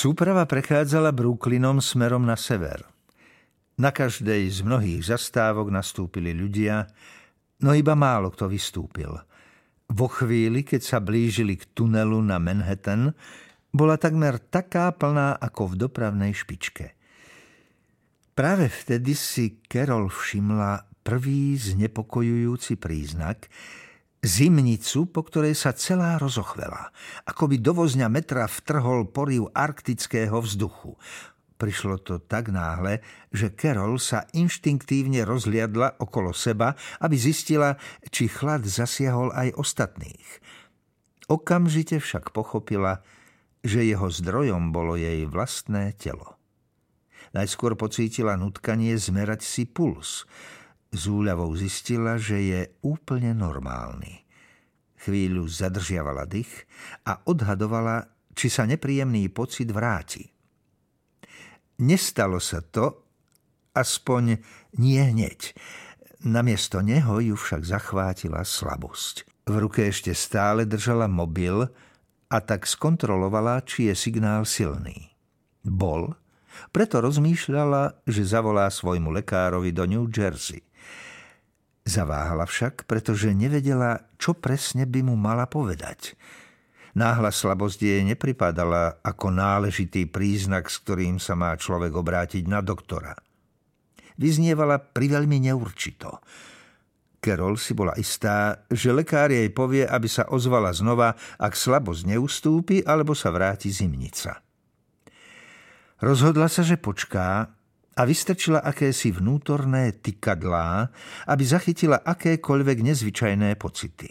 Súprava prechádzala Brooklynom smerom na sever. Na každej z mnohých zastávok nastúpili ľudia, no iba málo kto vystúpil. Vo chvíli, keď sa blížili k tunelu na Manhattan, bola takmer taká plná ako v dopravnej špičke. Práve vtedy si Carol všimla prvý znepokojujúci príznak, Zimnicu, po ktorej sa celá rozochvela, ako by do vozňa metra vtrhol poriv arktického vzduchu. Prišlo to tak náhle, že Carol sa inštinktívne rozliadla okolo seba, aby zistila, či chlad zasiahol aj ostatných. Okamžite však pochopila, že jeho zdrojom bolo jej vlastné telo. Najskôr pocítila nutkanie zmerať si puls – s úľavou zistila, že je úplne normálny. Chvíľu zadržiavala dých a odhadovala, či sa nepríjemný pocit vráti. Nestalo sa to, aspoň nie hneď. Namiesto neho ju však zachvátila slabosť. V ruke ešte stále držala mobil a tak skontrolovala, či je signál silný. Bol, preto rozmýšľala, že zavolá svojmu lekárovi do New Jersey. Zaváhala však, pretože nevedela, čo presne by mu mala povedať. Náhla slabosť jej nepripadala ako náležitý príznak, s ktorým sa má človek obrátiť na doktora. Vyznievala priveľmi neurčito. Carol si bola istá, že lekár jej povie, aby sa ozvala znova, ak slabosť neustúpi alebo sa vráti zimnica. Rozhodla sa, že počká a vystrčila akési vnútorné tykadlá, aby zachytila akékoľvek nezvyčajné pocity.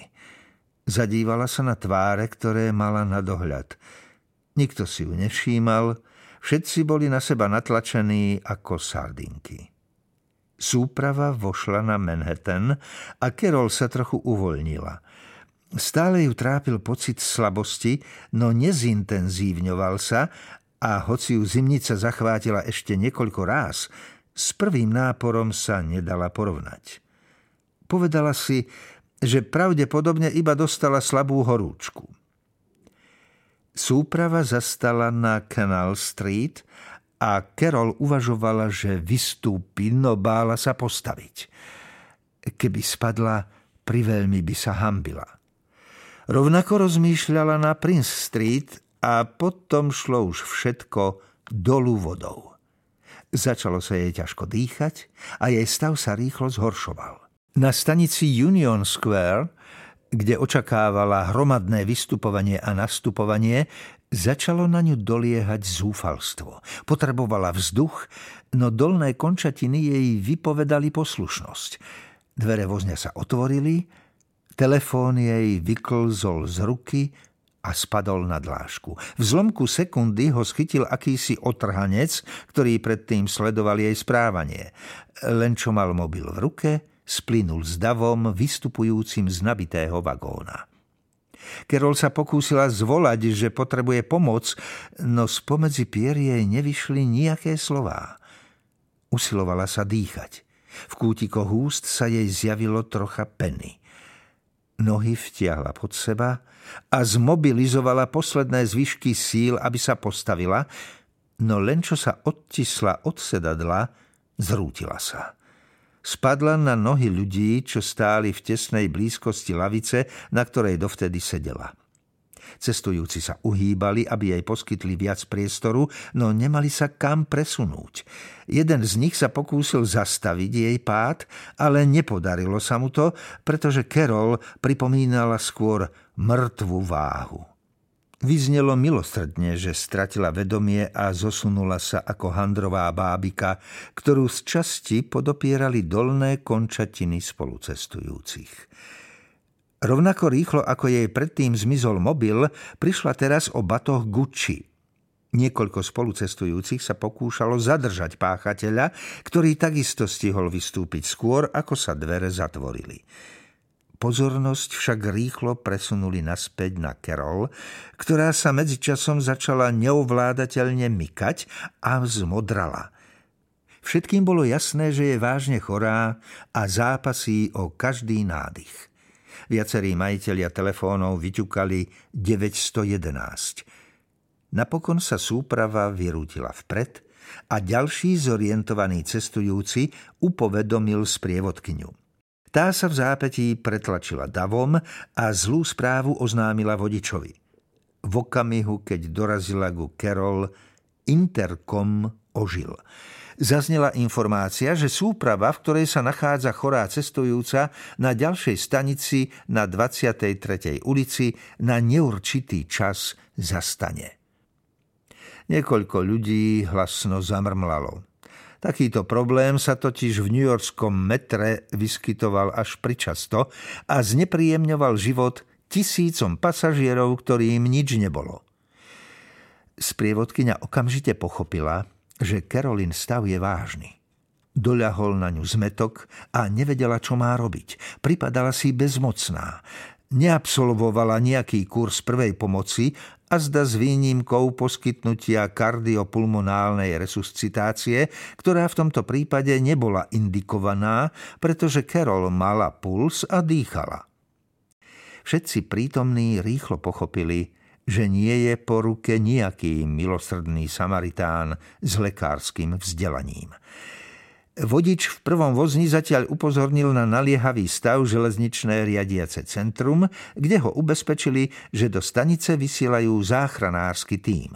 Zadívala sa na tváre, ktoré mala na dohľad. Nikto si ju nevšímal, všetci boli na seba natlačení ako sardinky. Súprava vošla na Manhattan a Carol sa trochu uvoľnila. Stále ju trápil pocit slabosti, no nezintenzívňoval sa a hoci ju zimnica zachvátila ešte niekoľko ráz, s prvým náporom sa nedala porovnať. Povedala si, že pravdepodobne iba dostala slabú horúčku. Súprava zastala na Canal Street a Carol uvažovala, že vystúpi, no bála sa postaviť. Keby spadla, priveľmi by sa hambila. Rovnako rozmýšľala na Prince Street a potom šlo už všetko dolu vodou. Začalo sa jej ťažko dýchať a jej stav sa rýchlo zhoršoval. Na stanici Union Square, kde očakávala hromadné vystupovanie a nastupovanie, začalo na ňu doliehať zúfalstvo. Potrebovala vzduch, no dolné končatiny jej vypovedali poslušnosť. Dvere vozňa sa otvorili, telefón jej vyklzol z ruky a spadol na dlášku. V zlomku sekundy ho schytil akýsi otrhanec, ktorý predtým sledoval jej správanie. Len čo mal mobil v ruke, splynul s davom vystupujúcim z nabitého vagóna. Kerol sa pokúsila zvolať, že potrebuje pomoc, no spomedzi pier jej nevyšli nejaké slová. Usilovala sa dýchať. V kútikoch úst sa jej zjavilo trocha peny. Nohy vtiahla pod seba a zmobilizovala posledné zvyšky síl, aby sa postavila, no len čo sa odtisla od sedadla, zrútila sa. Spadla na nohy ľudí, čo stáli v tesnej blízkosti lavice, na ktorej dovtedy sedela. Cestujúci sa uhýbali, aby jej poskytli viac priestoru, no nemali sa kam presunúť. Jeden z nich sa pokúsil zastaviť jej pád, ale nepodarilo sa mu to, pretože Carol pripomínala skôr mŕtvu váhu. Vyznelo milostredne, že stratila vedomie a zosunula sa ako handrová bábika, ktorú z časti podopierali dolné končatiny spolucestujúcich. Rovnako rýchlo, ako jej predtým zmizol mobil, prišla teraz o batoh Gucci. Niekoľko spolucestujúcich sa pokúšalo zadržať páchateľa, ktorý takisto stihol vystúpiť skôr, ako sa dvere zatvorili. Pozornosť však rýchlo presunuli naspäť na Carol, ktorá sa medzičasom začala neovládateľne mykať a zmodrala. Všetkým bolo jasné, že je vážne chorá a zápasí o každý nádych. Viacerí majiteľia telefónov vyťukali 911. Napokon sa súprava vyrútila vpred a ďalší zorientovaný cestujúci upovedomil sprievodkyňu. Tá sa v zápetí pretlačila davom a zlú správu oznámila vodičovi. V okamihu, keď dorazila ku Carol, interkom ožil. Zaznela informácia, že súprava, v ktorej sa nachádza chorá cestujúca, na ďalšej stanici na 23. ulici na neurčitý čas zastane. Niekoľko ľudí hlasno zamrmlalo. Takýto problém sa totiž v newyorskom metre vyskytoval až pričasto a znepríjemňoval život tisícom pasažierov, ktorým nič nebolo. Sprievodkyňa okamžite pochopila, že Carolyn stav je vážny. Doľahol na ňu zmetok a nevedela, čo má robiť. Pripadala si bezmocná. Neabsolvovala nejaký kurz prvej pomoci a zda s výnimkou poskytnutia kardiopulmonálnej resuscitácie, ktorá v tomto prípade nebola indikovaná, pretože Carol mala puls a dýchala. Všetci prítomní rýchlo pochopili, že nie je po ruke nejaký milosrdný Samaritán s lekárským vzdelaním. Vodič v prvom vozni zatiaľ upozornil na naliehavý stav železničné riadiace centrum, kde ho ubezpečili, že do stanice vysielajú záchranársky tím.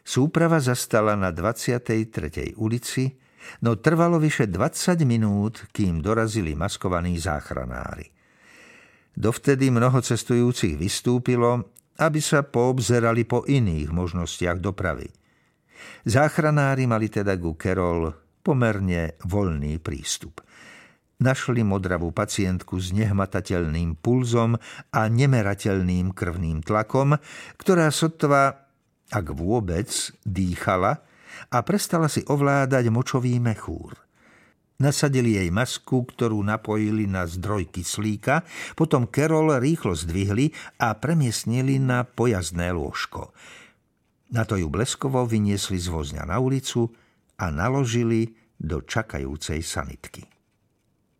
Súprava zastala na 23. ulici, no trvalo vyše 20 minút, kým dorazili maskovaní záchranári. Dovtedy mnoho cestujúcich vystúpilo aby sa poobzerali po iných možnostiach dopravy. Záchranári mali teda ku Kerol pomerne voľný prístup. Našli modravú pacientku s nehmatateľným pulzom a nemerateľným krvným tlakom, ktorá sotva, ak vôbec, dýchala a prestala si ovládať močový mechúr. Nasadili jej masku, ktorú napojili na zdroj kyslíka, potom Kerol rýchlo zdvihli a premiestnili na pojazdné lôžko. Na to ju bleskovo vyniesli z vozňa na ulicu a naložili do čakajúcej sanitky.